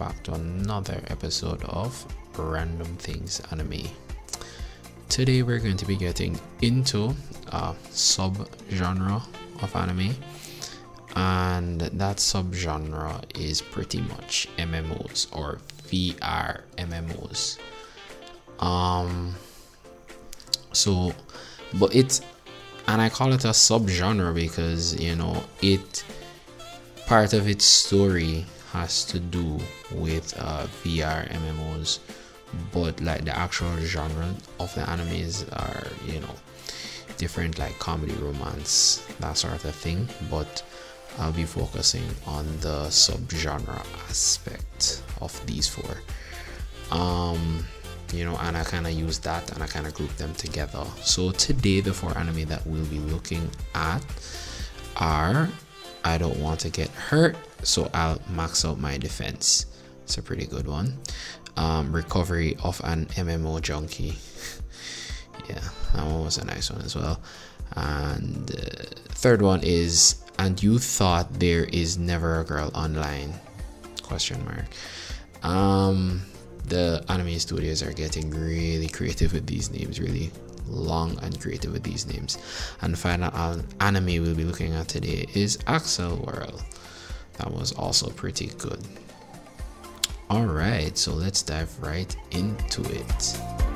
back to another episode of Random Things Anime. Today we're going to be getting into a sub genre of anime, and that sub genre is pretty much MMOs or VR MMOs. Um, so, but it's and I call it a sub genre because you know it part of its story has to do with uh, VR MMOs, but like the actual genre of the animes are you know different, like comedy, romance, that sort of thing. But I'll be focusing on the subgenre aspect of these four. Um, you know, and I kind of use that and I kind of group them together. So today, the four anime that we'll be looking at are I don't want to get hurt, so I'll max out my defense. It's a pretty good one. Um, recovery of an MMO junkie. yeah, that one was a nice one as well. And uh, third one is, and you thought there is never a girl online? Question mark. Um, the anime studios are getting really creative with these names, really long and creative with these names. And the final anime we'll be looking at today is Accel World. That was also pretty good. Alright, so let's dive right into it.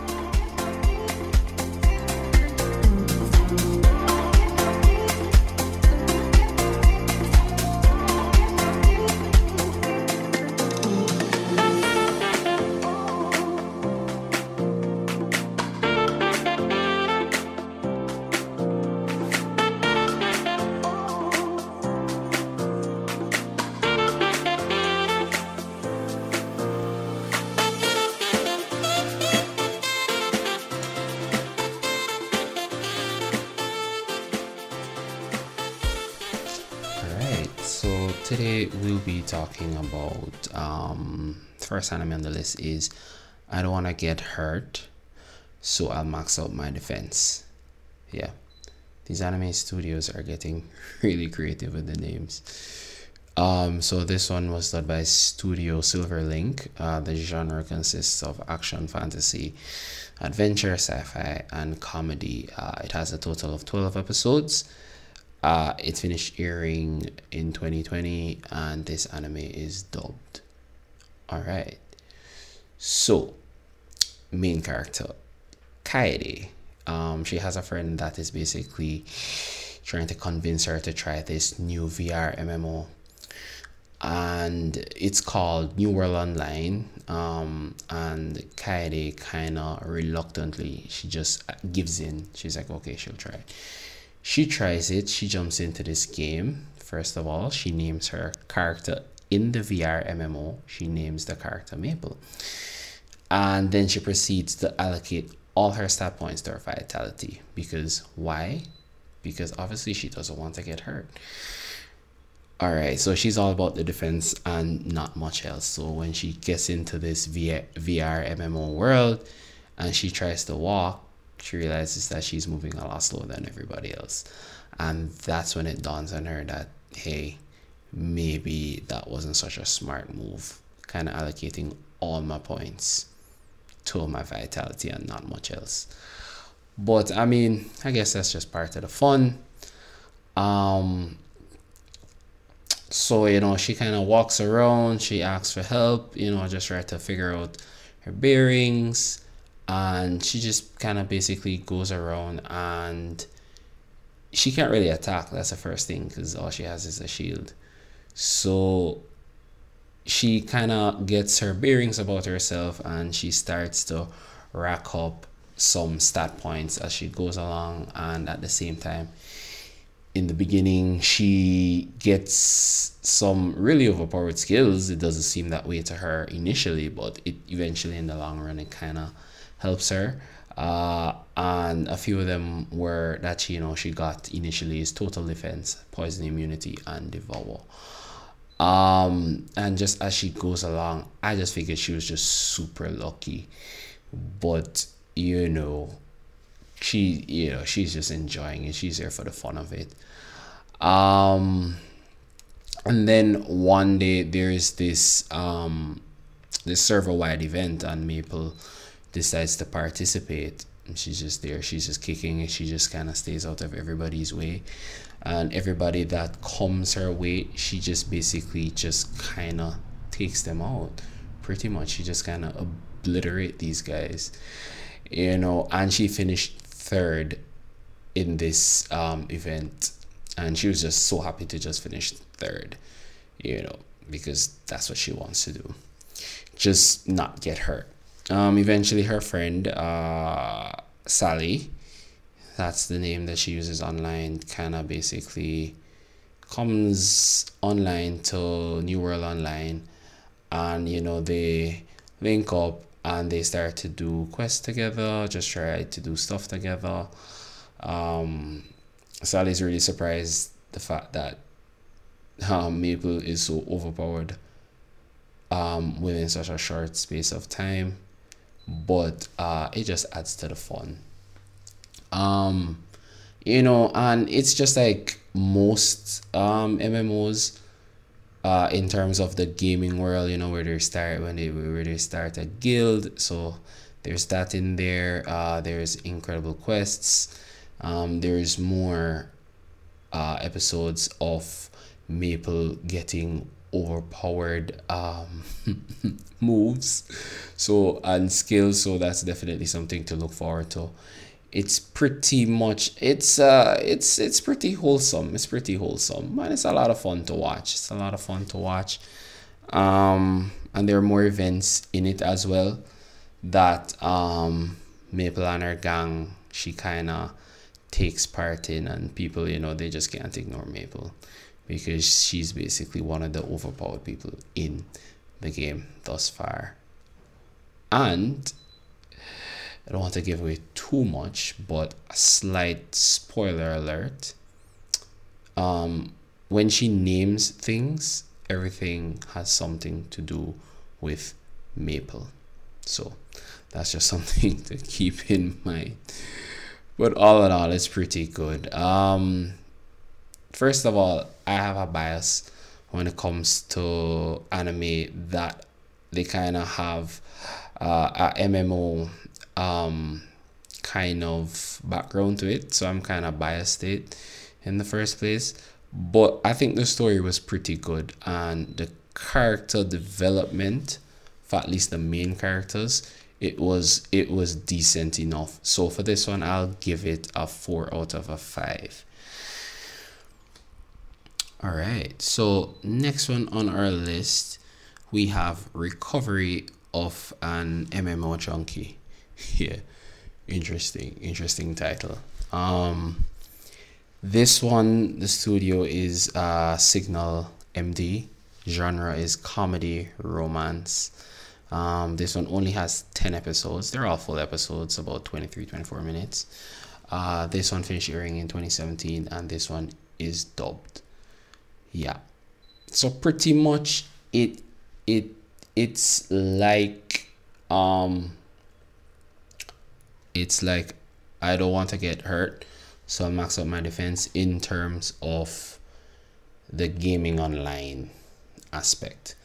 Talking about um first anime on the list is I don't want to get hurt, so I'll max out my defense. Yeah, these anime studios are getting really creative with the names. Um, so this one was done by Studio Silverlink. Uh, the genre consists of action, fantasy, adventure, sci-fi, and comedy. Uh, it has a total of twelve episodes uh, it finished airing in 2020 and this anime is dubbed. Alright. So, main character, Kaede. Um, she has a friend that is basically trying to convince her to try this new VR MMO. And it's called New World Online. Um, and Kaede kind of reluctantly, she just gives in. She's like, okay, she'll try she tries it, she jumps into this game. First of all, she names her character in the VR MMO, she names the character Maple. And then she proceeds to allocate all her stat points to her vitality. Because why? Because obviously she doesn't want to get hurt. Alright, so she's all about the defense and not much else. So when she gets into this VR, VR MMO world and she tries to walk, she realizes that she's moving a lot slower than everybody else. And that's when it dawns on her that, hey, maybe that wasn't such a smart move. Kind of allocating all my points to my vitality and not much else. But I mean, I guess that's just part of the fun. Um, so you know, she kind of walks around. She asks for help. You know, just try to figure out her bearings and she just kind of basically goes around and she can't really attack. That's the first thing because all she has is a shield. So she kind of gets her bearings about herself and she starts to rack up some stat points as she goes along and at the same time in the beginning she gets some really overpowered skills. It doesn't seem that way to her initially but it eventually in the long run it kind of helps her. Uh, and a few of them were that she, you know she got initially is total defense, poison immunity, and devour. Um, and just as she goes along, I just figured she was just super lucky, but you know, she you know she's just enjoying it. She's there for the fun of it. Um, and then one day there's this um this server wide event and Maple decides to participate and she's just there she's just kicking it she just kind of stays out of everybody's way. And everybody that comes her way she just basically just kind of takes them out pretty much. She just kind of obliterate these guys you know and she finished third in this um, event. And she was just so happy to just finish third you know because that's what she wants to do. Just not get hurt um, eventually her friend uh, sally that's the name that she uses online kind of basically comes online to new world online and you know they link up and they start to do quests together just try to do stuff together. Um sally's really surprised the fact that um, maple is so overpowered um within such a short space of time but uh it just adds to the fun. Um you know and it's just like most um mmos uh in terms of the gaming world you know where they start when they where they start a guild. So there's that in there. Uh there's incredible quests. Um there's more uh episodes of maple getting overpowered um moves. So and skills so that's definitely something to look forward to. It's pretty much it's uh it's it's pretty wholesome. It's pretty wholesome. And it's a lot of fun to watch. It's a lot of fun to watch. Um and there are more events in it as well that um maple and her gang she kind of takes part in and people you know they just can't ignore maple because she's basically one of the overpowered people in the game thus far and I don't want to give away too much, but a slight spoiler alert. Um, when she names things, everything has something to do with maple. So that's just something to keep in mind. But all in all, it's pretty good. Um, first of all, I have a bias when it comes to anime that they kind of have uh, a MMO um, kind of background to it, so I'm kind of biased it in the first place. But I think the story was pretty good, and the character development for at least the main characters it was it was decent enough. So for this one i'll give it a four out of a five all right. So next one on our list we have recovery of an mmo junkie. Yeah. Interesting interesting title. Um this one the studio is uh signal md genre is comedy romance. Um this one only has 10 episodes. They're all full episodes about 23 24 minutes. Uh this one finished airing in 2017 and this one is dubbed yeah so pretty much it it it's like um it's like I don't want to get hurt, so I'll max out my defense in terms of the gaming online aspect.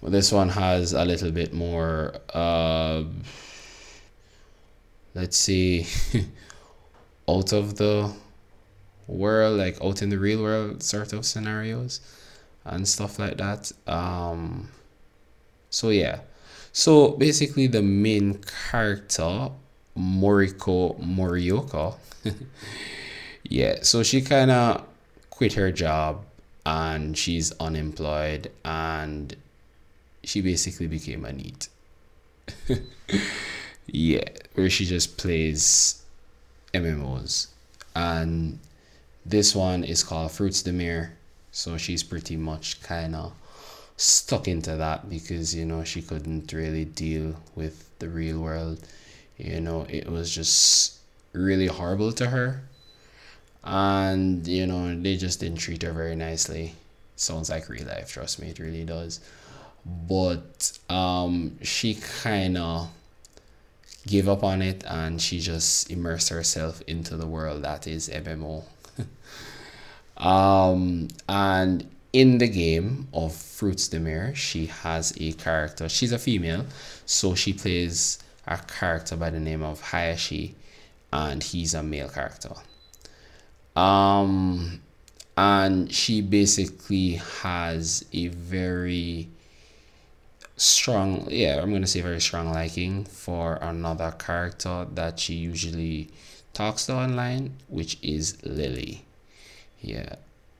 Well, this one has a little bit more, uh, let's see, out of the world, like out in the real world sort of scenarios and stuff like that. Um, so yeah, so basically the main character Moriko Morioka. yeah, so she kind of quit her job and she's unemployed and she basically became a NEET. yeah, where she just plays MMOs. And this one is called Fruits de Mer. So she's pretty much kind of stuck into that because, you know, she couldn't really deal with the real world. You know it was just really horrible to her. And you know they just didn't treat her very nicely. Sounds like real life trust me it really does. But um she kind of gave up on it and she just immersed herself into the world that is MMO um and in the game of Fruits de Mer, she has a character. She's a female, so she plays a character by the name of Hayashi, and he's a male character. Um, and she basically has a very strong, yeah, I'm gonna say very strong liking for another character that she usually talks to online, which is Lily. Yeah,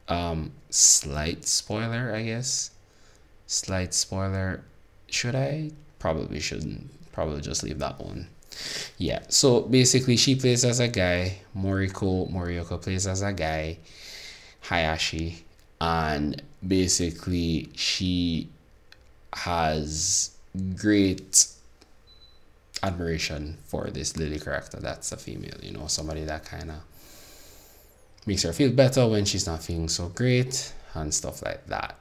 um, slight spoiler, I guess. Slight spoiler. Should I? Probably shouldn't. Probably just leave that one. Yeah, so basically she plays as a guy. Moriko Morioka plays as a guy. Hayashi. And basically she has great admiration for this Lily character that's a female, you know, somebody that kind of makes her feel better when she's not feeling so great and stuff like that.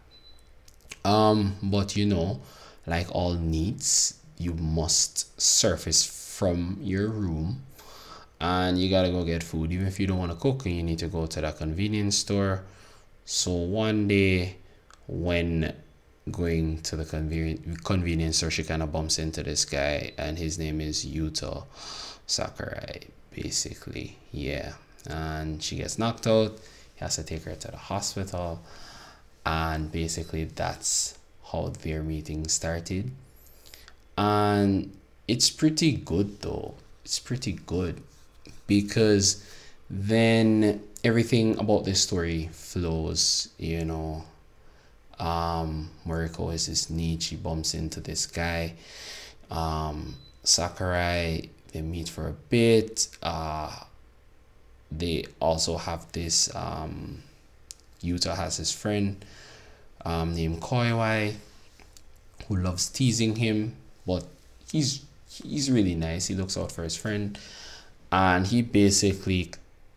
Um but you know like all NEETs you must surface from your room and you gotta go get food. Even if you don't want to cook and you need to go to the convenience store. So one day when going to the conven- convenience store she kind of bumps into this guy and his name is yuta sakurai basically yeah and she gets knocked out. He has to take her to the hospital, and basically that's how their meeting started. And it's pretty good though. It's pretty good because then everything about this story flows, you know. Um, Moriko is this NEET, she bumps into this guy. Um, Sakurai, they meet for a bit. Uh, they also have this um, Yuta has his friend um, named Koiwai who loves teasing him, but he's he's really nice. He looks out for his friend, and he basically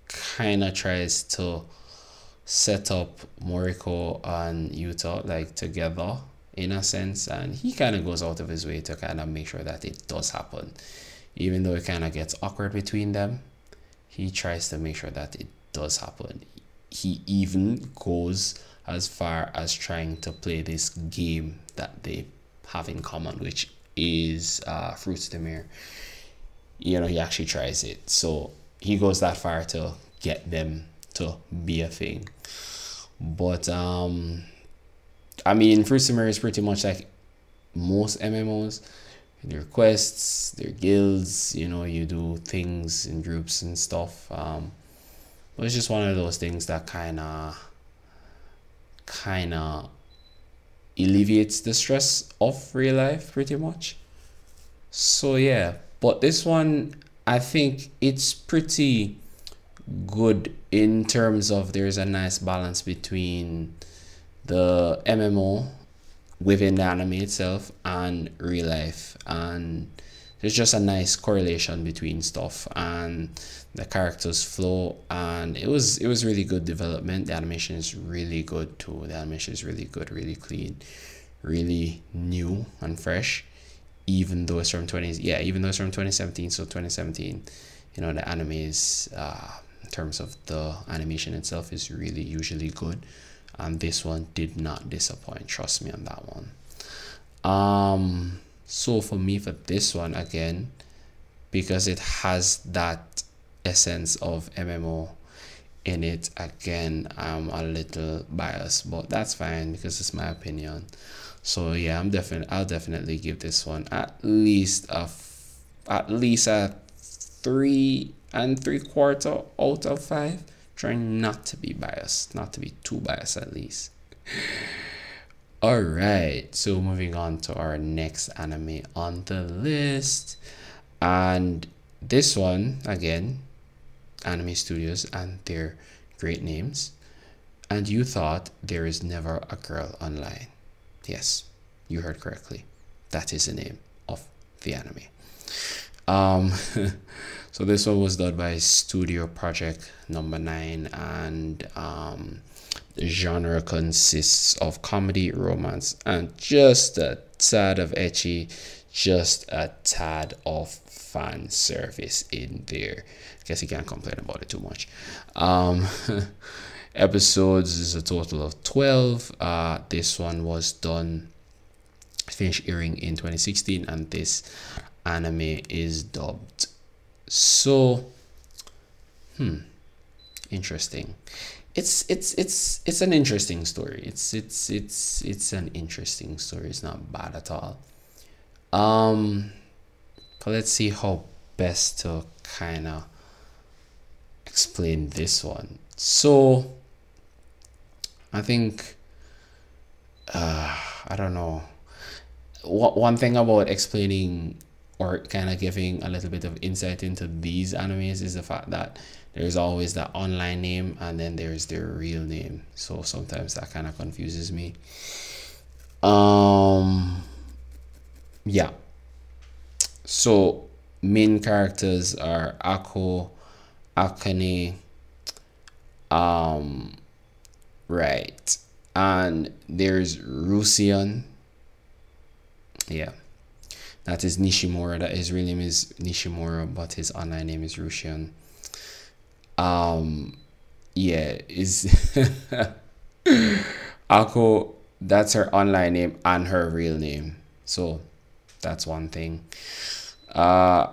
kind of tries to set up Moriko and Yuta like together in a sense, and he kind of goes out of his way to kind of make sure that it does happen, even though it kind of gets awkward between them he tries to make sure that it does happen. He even goes as far as trying to play this game that they have in common, which is uh, Fruits de Mer. You know, he actually tries it. So he goes that far to get them to be a thing. But um I mean Fruits de Mer is pretty much like most MMOs their quests, their guilds, you know, you do things in groups and stuff. Um, but it's just one of those things that kind of, kind of alleviates the stress of real life pretty much. So yeah, but this one, I think it's pretty good in terms of there's a nice balance between the MMO within the anime itself and real life. And there's just a nice correlation between stuff and the characters flow. And it was it was really good development. The animation is really good too. The animation is really good really clean really new and fresh. Even though it's from 20 yeah even though it's from 2017 so 2017 you know the anime is uh terms of the animation itself is really usually good. And this one did not disappoint trust me on that one. Um so for me for this one again because it has that essence of mmo in it again i'm a little biased but that's fine because it's my opinion. So yeah i'm definitely i'll definitely give this one at least a at least a three and three quarter out of five trying not to be biased, not to be too biased at least. All right, so moving on to our next anime on the list, and this one again, Anime Studios and their great names. And you thought there is never a girl online. Yes, you heard correctly. That is the name of the anime. Um, So this one was done by Studio Project Number Nine, and um, the genre consists of comedy, romance, and just a tad of ecchi, just a tad of fan service in there. I guess you can't complain about it too much. Um, episodes is a total of 12 uh this one was done finished airing in 2016 and this anime is dubbed so hmm interesting. It's it's it's it's an interesting story. It's it's it's it's an interesting story. It's not bad at all. Um let's see how best to kind of explain this one. So i think uh i don't know. One thing about explaining or kind of giving a little bit of insight into these animes is the fact that there's always that online name and then there's their real name. So sometimes that kind of confuses me. Um yeah. So main characters are ako akane um right. And there's rusian yeah that is nishimura. That his real name is nishimura but his online name is rusian um yeah is ako that's her online name and her real name. So that's one thing. Uh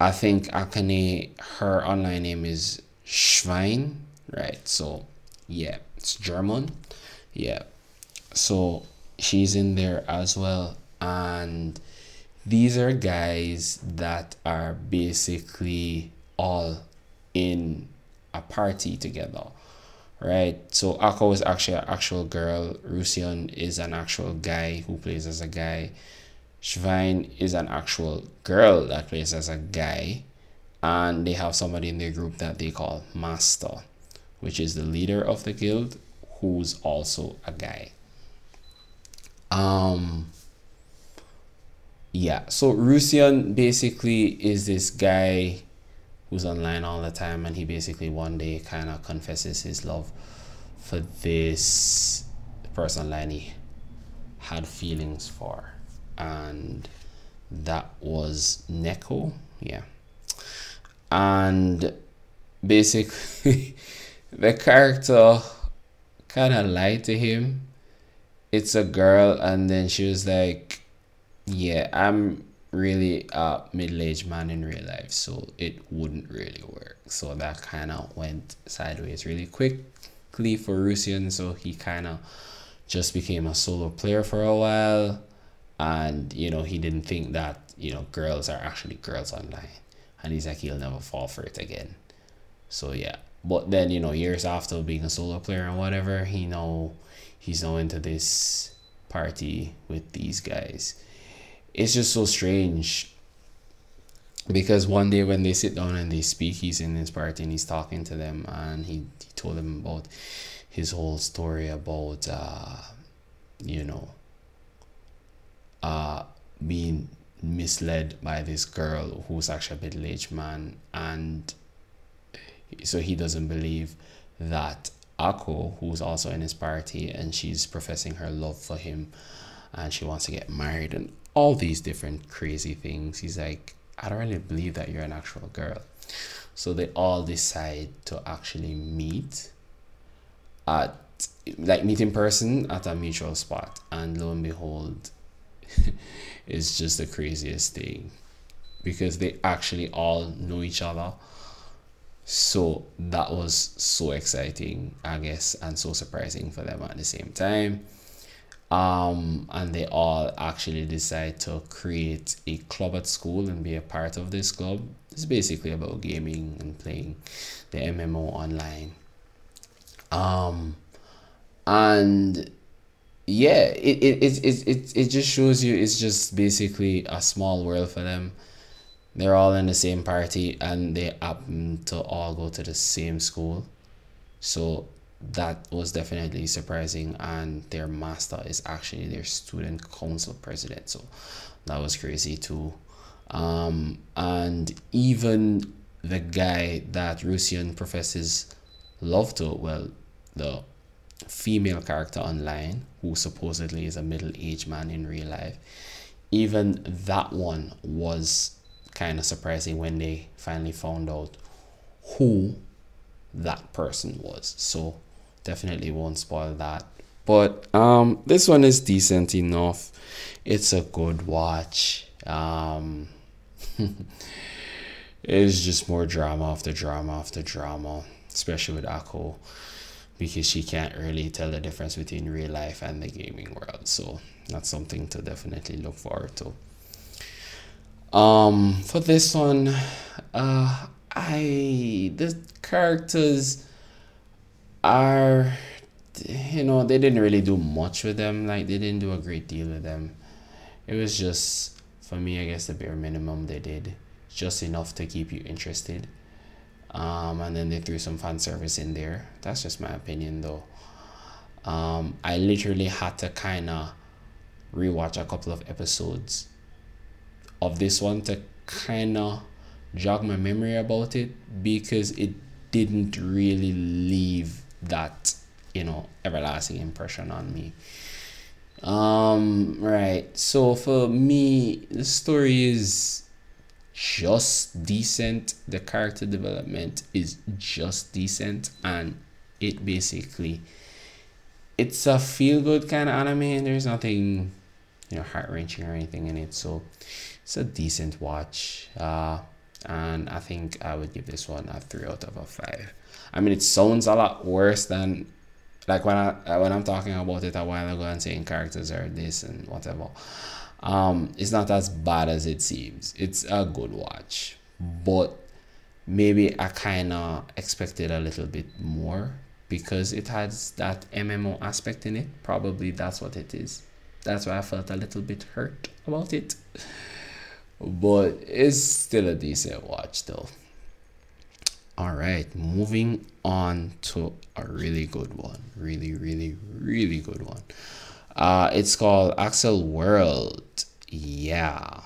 i think akane her online name is schwein right? So yeah it's german. Yeah. So she's in there as well. And these are guys that are basically all in a party together right? So ako is actually an actual girl. Rusian is an actual guy who plays as a guy. Schwein is an actual girl that plays as a guy. And they have somebody in their group that they call master which is the leader of the guild who's also a guy. Um yeah so Rusian basically is this guy who's online all the time and he basically one day kind of confesses his love for this person he had feelings for. And that was Neko yeah. And basically the character kind of lied to him. It's a girl and then she was like yeah, I'm really a middle-aged man in real life, so it wouldn't really work. So that kind of went sideways really quickly for Rusian, so he kind of just became a solo player for a while, and you know he didn't think that you know girls are actually girls online, and he's like he'll never fall for it again. So yeah, but then you know years after being a solo player and whatever, he know he's now into this party with these guys it's just so strange. Because one day when they sit down and they speak he's in his party and he's talking to them and he, he told them about his whole story about uh you know uh being misled by this girl who's actually a middle-aged man and so he doesn't believe that Ako, who's also in his party, and she's professing her love for him, and she wants to get married and all these different crazy things. He's like, I don't really believe that you're an actual girl. So they all decide to actually meet at like meet in person at a mutual spot. And lo and behold, it's just the craziest thing. Because they actually all know each other. So that was so exciting, I guess, and so surprising for them at the same time um, and they all actually decide to create a club at school and be a part of this club. It's basically about gaming and playing the MMO online. Um, and yeah, it, it, it, it, it, it just shows you it's just basically a small world for them. They're all in the same party and they happen to all go to the same school. So that was definitely surprising and their master is actually their student council president so that was crazy too. Um, and even the guy that Rusian professes love to well the female character online who supposedly is a middle-aged man in real life even that one was kind of surprising when they finally found out who that person was. So definitely won't spoil that. But um, this one is decent enough. It's a good watch. Um, it's just more drama after drama after drama, especially with Ako, because she can't really tell the difference between real life and the gaming world. So that's something to definitely look forward to. Um, for this one, uh, I the characters are, you know, they didn't really do much with them. Like they didn't do a great deal with them. It was just for me, I guess the bare minimum they did, just enough to keep you interested. Um, and then they threw some fan service in there. That's just my opinion, though. Um, I literally had to kind of rewatch a couple of episodes of this one to kind of jog my memory about it because it didn't really leave that you know everlasting impression on me. Um right. So for me the story is just decent. The character development is just decent. And it basically it's a feel good kind of anime. And there's nothing you know heart wrenching or anything in it. So it's a decent watch. Uh and I think I would give this one a three out of a five. I mean, it sounds a lot worse than like when I when I'm talking about it a while ago and saying characters are this and whatever. Um, it's not as bad as it seems. It's a good watch, but maybe I kind of expected a little bit more because it has that MMO aspect in it. Probably that's what it is. That's why I felt a little bit hurt about it but it's still a decent watch though. All right, moving on to a really good one. Really, really, really good one. Uh, it's called Accel World. Yeah.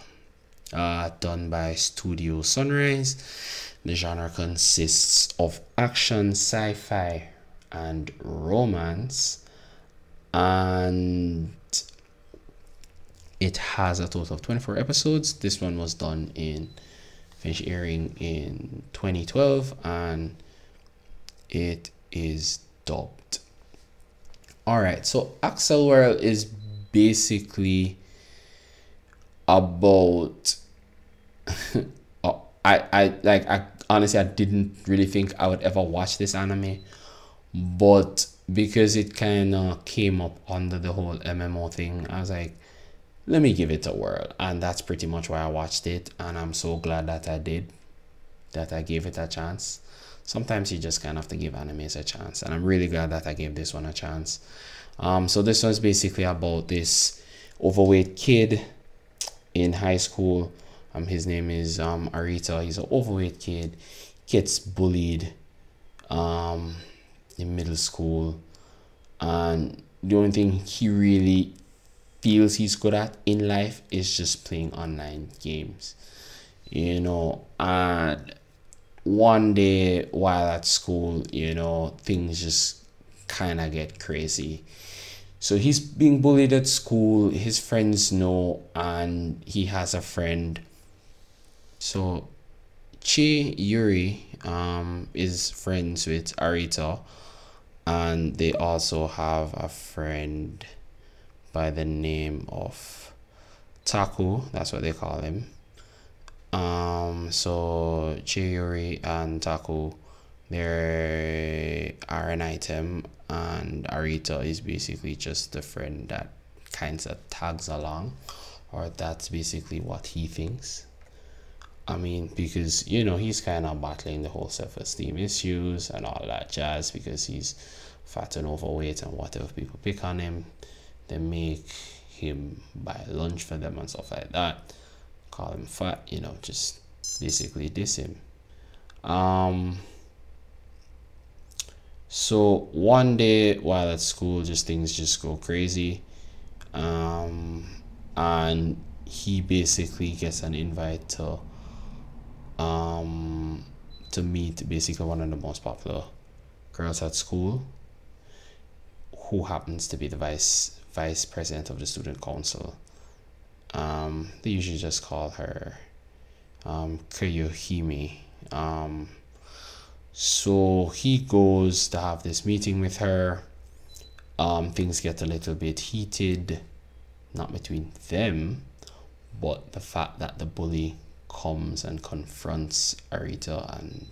Uh, done by Studio Sunrise. The genre consists of action, sci fi, and romance. And it has a total of 24 episodes. This one was done in finished airing in 2012 and it is dubbed. All right, so Accel World is basically about oh, I I like I honestly I didn't really think I would ever watch this anime, but because it kind of came up under the whole MMO thing, I was like, let me give it a whirl. And that's pretty much why I watched it. And I'm so glad that I did, that I gave it a chance. Sometimes you just kind of have to give animes a chance. And I'm really glad that I gave this one a chance. Um, so this one's basically about this overweight kid in high school. Um, his name is um, Arita. He's an overweight kid. Gets bullied um, in middle school. And the only thing he really feels he's good at in life is just playing online games. You know, and one day while at school, you know, things just kind of get crazy. So he's being bullied at school, his friends know, and he has a friend. So Chiyuri um, is friends with Arita, and they also have a friend by the name of Taku. That's what they call him. Um, so Chiyuri and Taku, they are an item, and Arita is basically just the friend that kind of tags along, or that's basically what he thinks. I mean, because you know he's kind of battling the whole self-esteem issues and all that jazz because he's fat and overweight and whatever people pick on him they make him buy lunch for them and stuff like that. Call him fat you know just basically diss him. Um so one day while at school just things just go crazy. Um and he basically gets an invite to um to meet basically one of the most popular girls at school who happens to be the vice vice president of the student council. Um, they usually just call her um, Kyohime. Um, So he goes to have this meeting with her. Um, things get a little bit heated, not between them, but the fact that the bully comes and confronts Arita and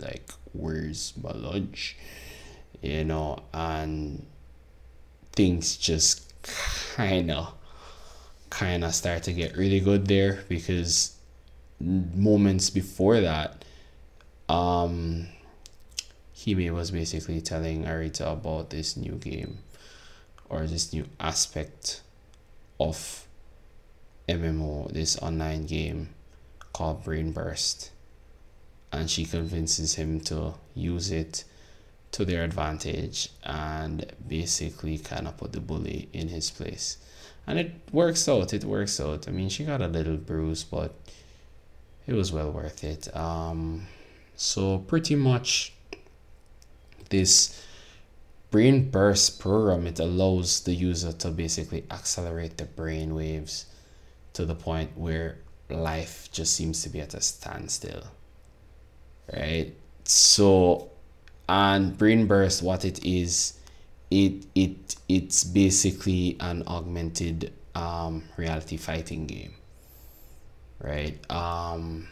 like, where's my lunch? You know, and things just kind of kind of start to get really good there because moments before that um Hime was basically telling Arita about this new game or this new aspect of MMO, this online game called Brain Burst. And she convinces him to use it to their advantage and basically kind of put the bully in his place. And it works out, it works out. I mean, she got a little bruise, but it was well worth it. Um, so, pretty much this brain burst program it allows the user to basically accelerate the brain waves to the point where life just seems to be at a standstill right so and brain burst what it is it it it's basically an augmented um, reality fighting game right? Um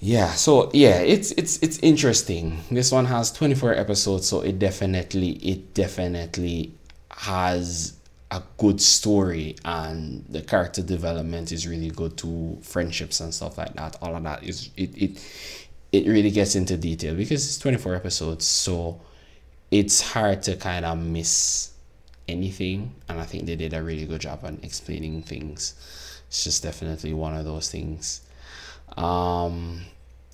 yeah so yeah it's it's it's interesting. This one has 24 episodes so it definitely it definitely has a good story and the character development is really good to friendships and stuff like that all of that is it it it really gets into detail because it's 24 episodes so it's hard to kind of miss anything and i think they did a really good job on explaining things. It's just definitely one of those things. Um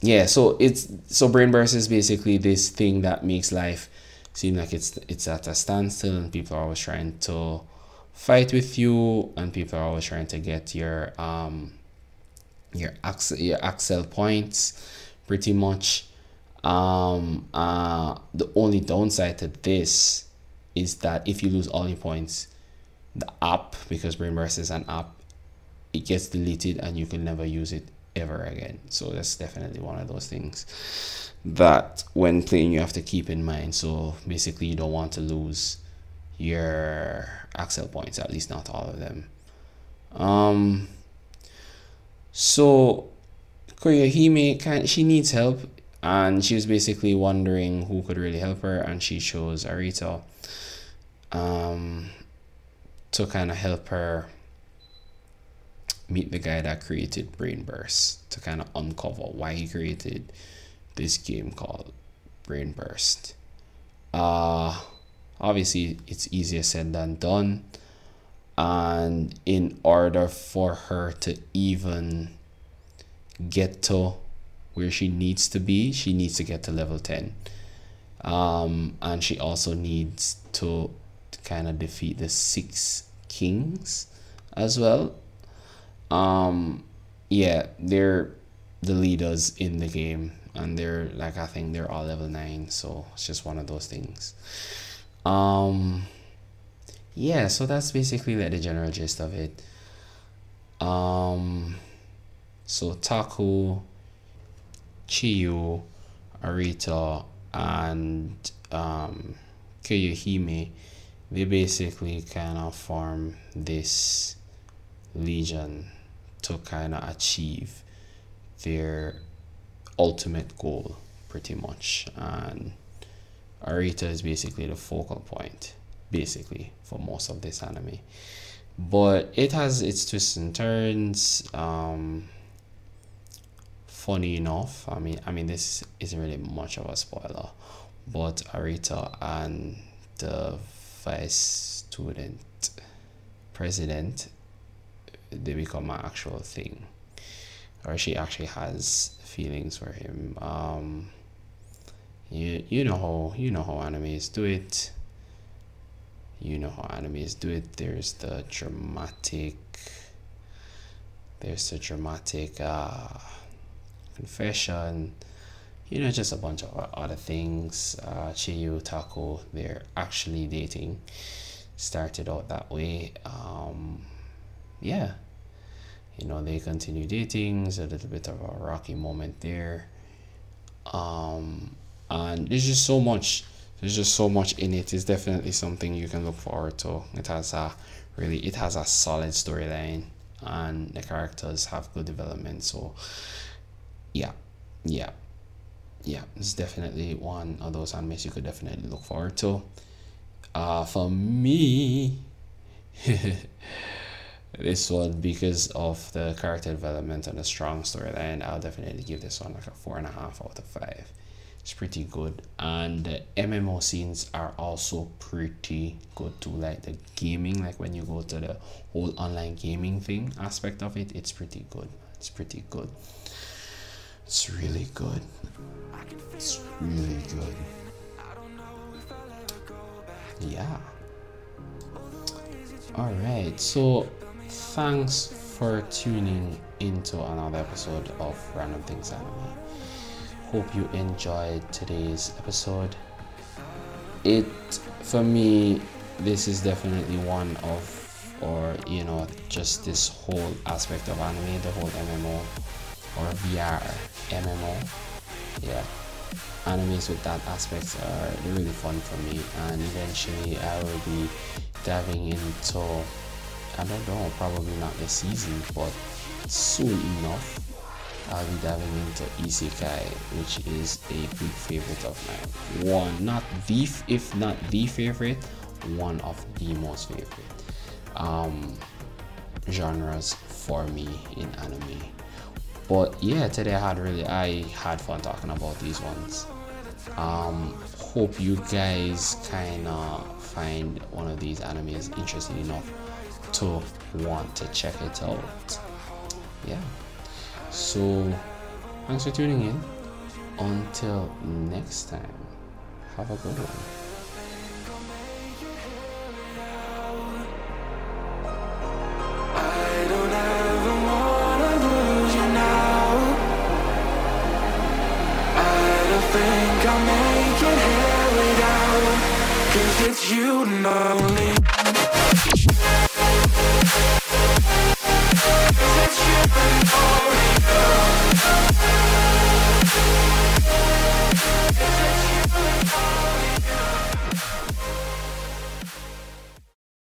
yeah so it's so brain burst is basically this thing that makes life seem like it's it's at a standstill and people are always trying to fight with you and people are always trying to get your um your accel your accel points pretty much um uh the only downside to this is that if you lose all your points the app because brain burst is an app it gets deleted and you can never use it ever again. So that's definitely one of those things that when playing you have to keep in mind. So basically you don't want to lose your accel points, at least not all of them. Um so Koyohime can she needs help and she was basically wondering who could really help her and she chose Arita um to kind of help her meet the guy that created Brain Burst to kind of uncover why he created this game called Brain Burst. Uh, obviously, it's easier said than done. And in order for her to even get to where she needs to be, she needs to get to level 10. Um, and she also needs to, to kind of defeat the six kings as well. Um yeah they're the leaders in the game and they're like i think they're all level 9 so it's just one of those things. Um yeah so that's basically like the general gist of it. Um so taku chiyu arita and um Koyohime, they basically kind of form this legion to kind of achieve their ultimate goal pretty much. And arita is basically the focal point basically for most of this anime. But it has its twists and turns um funny enough i mean i mean this isn't really much of a spoiler but arita and the vice student president they become an actual thing. Or she actually has feelings for him. Um you you know how you know how animes do it. You know how animes do it. There's the dramatic there's the dramatic uh confession you know just a bunch of other things. Uh chiyu taku they're actually dating. Started out that way. Um yeah. You know they continue dating. It's a little bit of a rocky moment there. Um and there's just so much there's just so much in it. It's definitely something you can look forward to. It has a really it has a solid storyline and the characters have good development. So yeah. Yeah. Yeah. It's definitely one of those animes you could definitely look forward to. Uh for me this one because of the character development and the strong storyline i'll definitely give this one like a four and a half out of five. It's pretty good. And the mmo scenes are also pretty good too. Like the gaming like when you go to the whole online gaming thing aspect of it it's pretty good it's pretty good it's really good. It's really good. Yeah. All right so thanks for tuning into another episode of random things anime. Hope you enjoyed today's episode. It for me this is definitely one of or you know just this whole aspect of anime the whole mmo or vr mmo yeah animes with that aspect are really fun for me and eventually i will be diving into i don't know probably not this season but soon enough I'll be diving into Isekai, which is a big favorite of mine. One, not the, if not the favorite, one of the most favorite um, genres for me in anime. But yeah, today I had really, I had fun talking about these ones. Um, hope you guys kind of find one of these animes interesting enough to want to check it out. Yeah. So, thanks for tuning in. Until next time, have a good one. You know